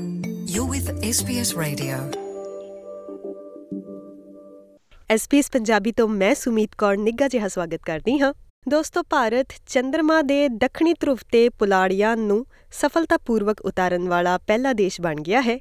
You're with SBS Radio. SBS Punjabi ਤੋਂ ਮੈਂ ਸੁਮੀਤ ਕੌਰ ਨਿੱਘਾ ਜਿਹਾ ਸਵਾਗਤ ਕਰਦੀ ਹਾਂ। ਦੋਸਤੋ, ਭਾਰਤ ਚੰ드ਰਮਾ ਦੇ ਦੱਖਣੀ ਧਰੁਵ ਤੇ ਪੁਲਾੜੀਆਂ ਨੂੰ ਸਫਲਤਾਪੂਰਵਕ ਉਤਾਰਨ ਵਾਲਾ ਪਹਿਲਾ ਦੇਸ਼ ਬਣ ਗਿਆ ਹੈ।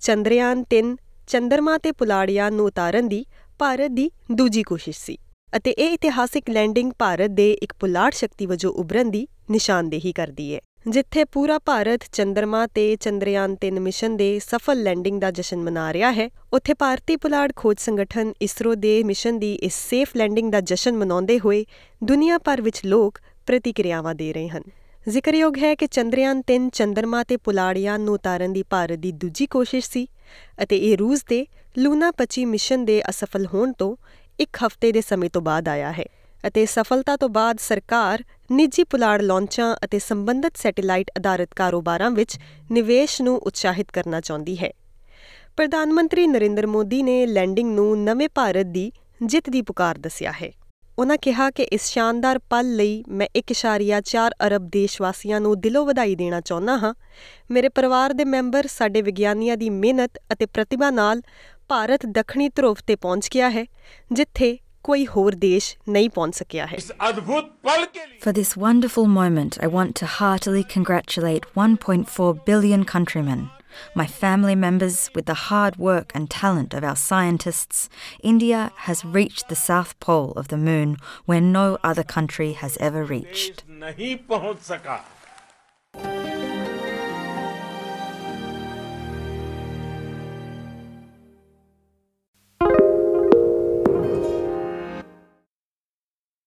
ਚੰਦਰਯਾਨ 3 ਚੰ드ਰਮਾ ਤੇ ਪੁਲਾੜੀਆਂ ਨੂੰ ਉਤਾਰਨ ਦੀ ਭਾਰਤ ਦੀ ਦੂਜੀ ਕੋਸ਼ਿਸ਼ ਸੀ ਅਤੇ ਇਹ ਇਤਿਹਾਸਿਕ ਲੈਂਡਿੰਗ ਭਾਰਤ ਦੇ ਇੱਕ ਪੁਲਾੜ ਸ਼ਕਤੀ ਵਜੋਂ ਉਭਰਨ ਦੀ ਨਿਸ਼ਾਨਦੇਹੀ ਕਰਦੀ ਹੈ। ਜਿੱਥੇ ਪੂਰਾ ਭਾਰਤ ਚੰ드ਰਮਾ ਤੇ ਚੰਦਰਯਾਨ 3 ਮਿਸ਼ਨ ਦੇ ਸਫਲ ਲੈਂਡਿੰਗ ਦਾ ਜਸ਼ਨ ਮਨਾ ਰਿਹਾ ਹੈ, ਉੱਥੇ ਭਾਰਤੀ ਪੁਲਾੜ ਖੋਜ ਸੰਗਠਨ ਇਸਰੋ ਦੇ ਮਿਸ਼ਨ ਦੀ ਇਸ ਸੇਫ ਲੈਂਡਿੰਗ ਦਾ ਜਸ਼ਨ ਮਨਾਉਂਦੇ ਹੋਏ ਦੁਨੀਆ ਭਰ ਵਿੱਚ ਲੋਕ ਪ੍ਰਤੀਕਿਰਿਆਵਾਂ ਦੇ ਰਹੇ ਹਨ। ਜ਼ਿਕਰਯੋਗ ਹੈ ਕਿ ਚੰਦਰਯਾਨ 3 ਚੰਦਰਮਾ ਤੇ ਪੁਲਾੜੀਆਂ ਨੂੰ ਉਤਾਰਨ ਦੀ ਭਾਰਤ ਦੀ ਦੂਜੀ ਕੋਸ਼ਿਸ਼ ਸੀ ਅਤੇ ਇਹ ਰੂਸ ਦੇ ਲੂਨਾ 25 ਮਿਸ਼ਨ ਦੇ ਅਸਫਲ ਹੋਣ ਤੋਂ ਇੱਕ ਹਫ਼ਤੇ ਦੇ ਸਮੇਂ ਤੋਂ ਬਾਅਦ ਆਇਆ ਹੈ। ਅਤੇ ਸਫਲਤਾ ਤੋਂ ਬਾਅਦ ਸਰਕਾਰ ਨਿੱਜੀ ਪੁਲਾੜ ਲਾਂਚਾਂ ਅਤੇ ਸੰਬੰਧਿਤ ਸੈਟੇਲਾਈਟ ਆਧਾਰਿਤ ਕਾਰੋਬਾਰਾਂ ਵਿੱਚ ਨਿਵੇਸ਼ ਨੂੰ ਉਤਸ਼ਾਹਿਤ ਕਰਨਾ ਚਾਹੁੰਦੀ ਹੈ। ਪ੍ਰਧਾਨ ਮੰਤਰੀ ਨਰਿੰਦਰ ਮੋਦੀ ਨੇ ਲੈਂਡਿੰਗ ਨੂੰ ਨਵੇਂ ਭਾਰਤ ਦੀ ਜਿੱਤ ਦੀ ਪੁਕਾਰ ਦੱਸਿਆ ਹੈ। ਉਹਨਾਂ ਕਿਹਾ ਕਿ ਇਸ ਸ਼ਾਨਦਾਰ ਪਲ ਲਈ ਮੈਂ 1.4 ਅਰਬ ਦੇਸ਼ ਵਾਸੀਆਂ ਨੂੰ ਦਿਲੋਂ ਵਧਾਈ ਦੇਣਾ ਚਾਹੁੰਦਾ ਹਾਂ। ਮੇਰੇ ਪਰਿਵਾਰ ਦੇ ਮੈਂਬਰ ਸਾਡੇ ਵਿਗਿਆਨੀਆਂ ਦੀ ਮਿਹਨਤ ਅਤੇ ਪ੍ਰਤਿਭਾ ਨਾਲ ਭਾਰਤ ਦੱਖਣੀ ਧਰੁਵ ਤੇ ਪਹੁੰਚ ਗਿਆ ਹੈ, ਜਿੱਥੇ For this wonderful moment, I want to heartily congratulate 1.4 billion countrymen, my family members, with the hard work and talent of our scientists. India has reached the south pole of the moon where no other country has ever reached.